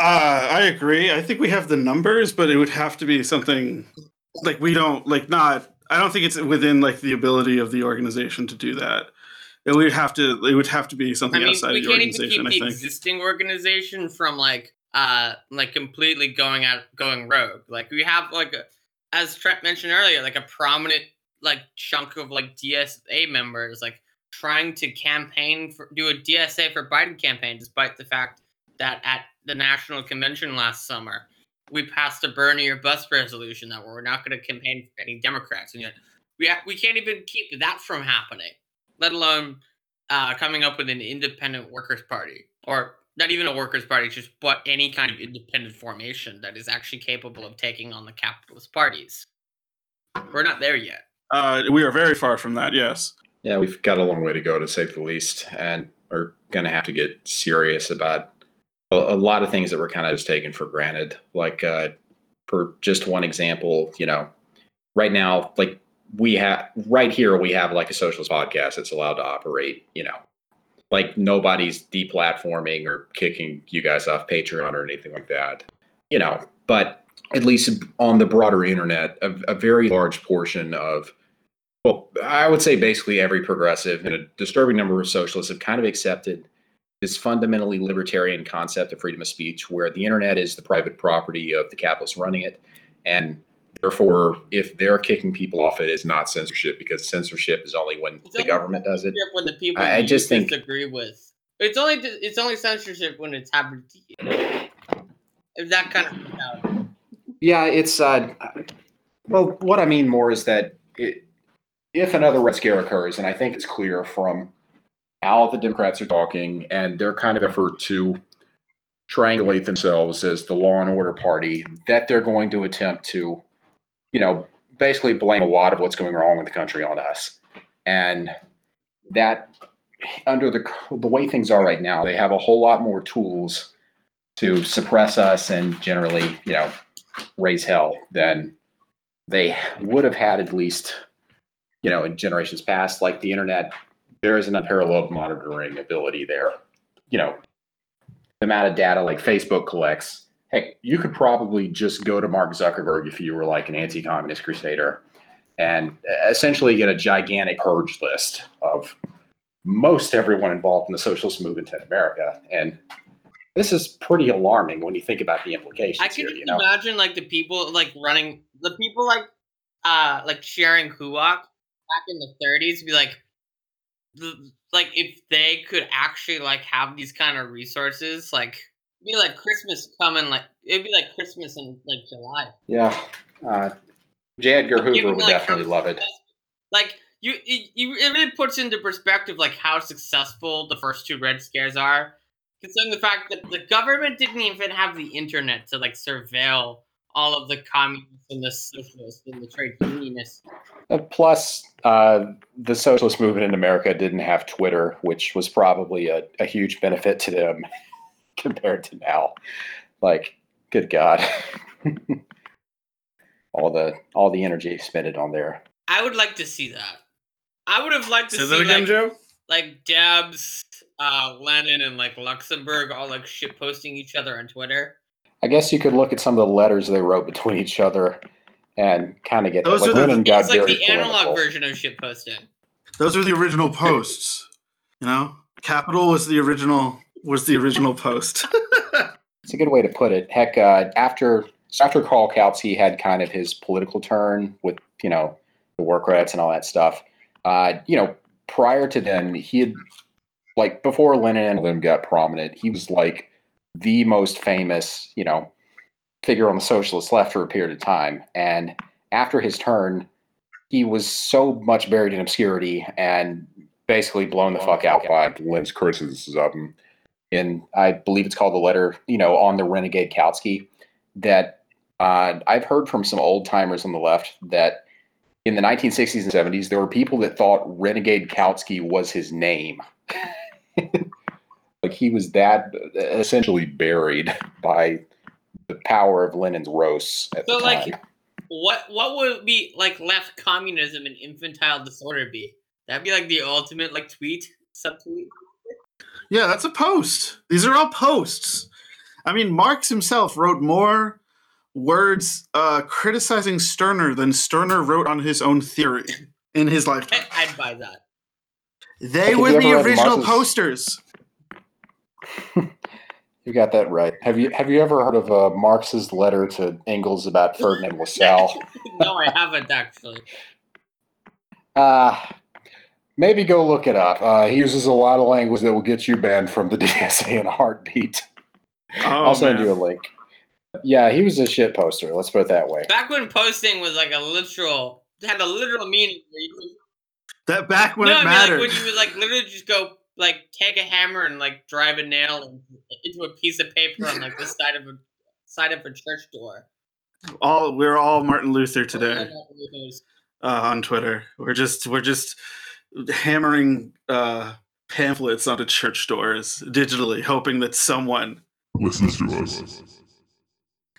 Uh, I agree. I think we have the numbers, but it would have to be something like we don't like not. I don't think it's within like the ability of the organization to do that. It would have to. It would have to be something I mean, outside of the can't even organization. keep I the think. existing organization from like uh like completely going out going rogue. Like we have like a, as Trent mentioned earlier, like a prominent like chunk of like DSA members like trying to campaign for do a DSA for Biden campaign, despite the fact that at the national convention last summer we passed a Bernie or bust resolution that we're not going to campaign for any Democrats, and yet we ha- we can't even keep that from happening, let alone uh, coming up with an independent workers' party, or not even a workers' party, just but any kind of independent formation that is actually capable of taking on the capitalist parties. We're not there yet. Uh, we are very far from that. Yes. Yeah, we've got a long way to go to say the least, and we're going to have to get serious about a, a lot of things that we're kind of just taken for granted. Like, uh, for just one example, you know, right now, like we have right here, we have like a socialist podcast that's allowed to operate. You know, like nobody's deplatforming or kicking you guys off Patreon or anything like that. You know, but at least on the broader internet, a, a very large portion of well, I would say basically every progressive and a disturbing number of socialists have kind of accepted this fundamentally libertarian concept of freedom of speech, where the internet is the private property of the capitalists running it. And therefore, if they're kicking people off it, it's not censorship because censorship is only when It's the only government does it. When the people I- I just think- disagree with, it's only it's only censorship when it's happened to you. If that kind of. Yeah, it's uh, well, what I mean more is that it, if another red scare occurs, and I think it's clear from how the Democrats are talking and their kind of effort to triangulate themselves as the law and order party, that they're going to attempt to, you know, basically blame a lot of what's going wrong with the country on us, and that under the the way things are right now, they have a whole lot more tools to suppress us and generally, you know, raise hell than they would have had at least, you know, in generations past. Like the internet, there is an unparalleled monitoring ability there. You know, the amount of data like Facebook collects. Heck, you could probably just go to Mark Zuckerberg if you were like an anti-communist crusader, and essentially get a gigantic purge list of most everyone involved in the socialist movement in America. And this is pretty alarming when you think about the implications I can here. You know, imagine like the people like running the people like uh like sharing HUAC back in the 30s be like like if they could actually like have these kind of resources like it'd be like Christmas coming like it'd be like Christmas in like July. Yeah. Uh, J. Edgar Hoover would like, definitely love it. Like you, it, you, it really puts into perspective like how successful the first two Red Scares are, considering the fact that the government didn't even have the internet to like surveil all of the communists and the socialists and the trade unionists. Plus, uh, the socialist movement in America didn't have Twitter, which was probably a, a huge benefit to them compared to now. Like, good God. all the all the energy expended on there. I would like to see that. I would have liked to Say see again, like, Joe. like Debs, uh, Lenin, and like Luxemburg all like shit posting each other on Twitter. I guess you could look at some of the letters they wrote between each other and kind of get Those like are the- Lenin got It's like the analog political. version of shit posting. Those are the original posts. You know, Capital was the original was the original post. It's a good way to put it. Heck, uh, after so after Karl Kautsky had kind of his political turn with you know the work rights and all that stuff, uh, you know, prior to then he had like before Lenin and them got prominent, he was like the most famous you know figure on the socialist left for a period of time, and after his turn, he was so much buried in obscurity and basically blown the fuck out by Lenin's criticisms of him in I believe it's called the letter, you know, on the renegade Kautsky, that uh, I've heard from some old timers on the left that in the 1960s and 70s there were people that thought renegade Kautsky was his name. like he was that essentially buried by the power of Lenin's roasts at So, the like, time. What what would be like left communism and infantile disorder be? That'd be like the ultimate like tweet subtweet. yeah, that's a post. These are all posts. I mean, Marx himself wrote more words uh, criticizing Stirner than Stirner wrote on his own theory in his lifetime. I, I'd buy that. They Have were the original Marx's- posters. You got that right. Have you have you ever heard of uh, Marx's letter to Engels about Ferdinand Lassalle? no, I haven't actually. Uh, maybe go look it up. Uh, he uses a lot of language that will get you banned from the DSA in a heartbeat. Oh, I'll send man. you a link. Yeah, he was a shit poster. Let's put it that way. Back when posting was like a literal, had a literal meaning. Where you would, that back when no, it I mean mattered. like when you would like literally just go like take a hammer and like drive a nail into a piece of paper on like the side of a side of a church door. all we're all Martin Luther today like, it was- uh, on Twitter. We're just we're just hammering uh, pamphlets onto church doors digitally, hoping that someone listens to us.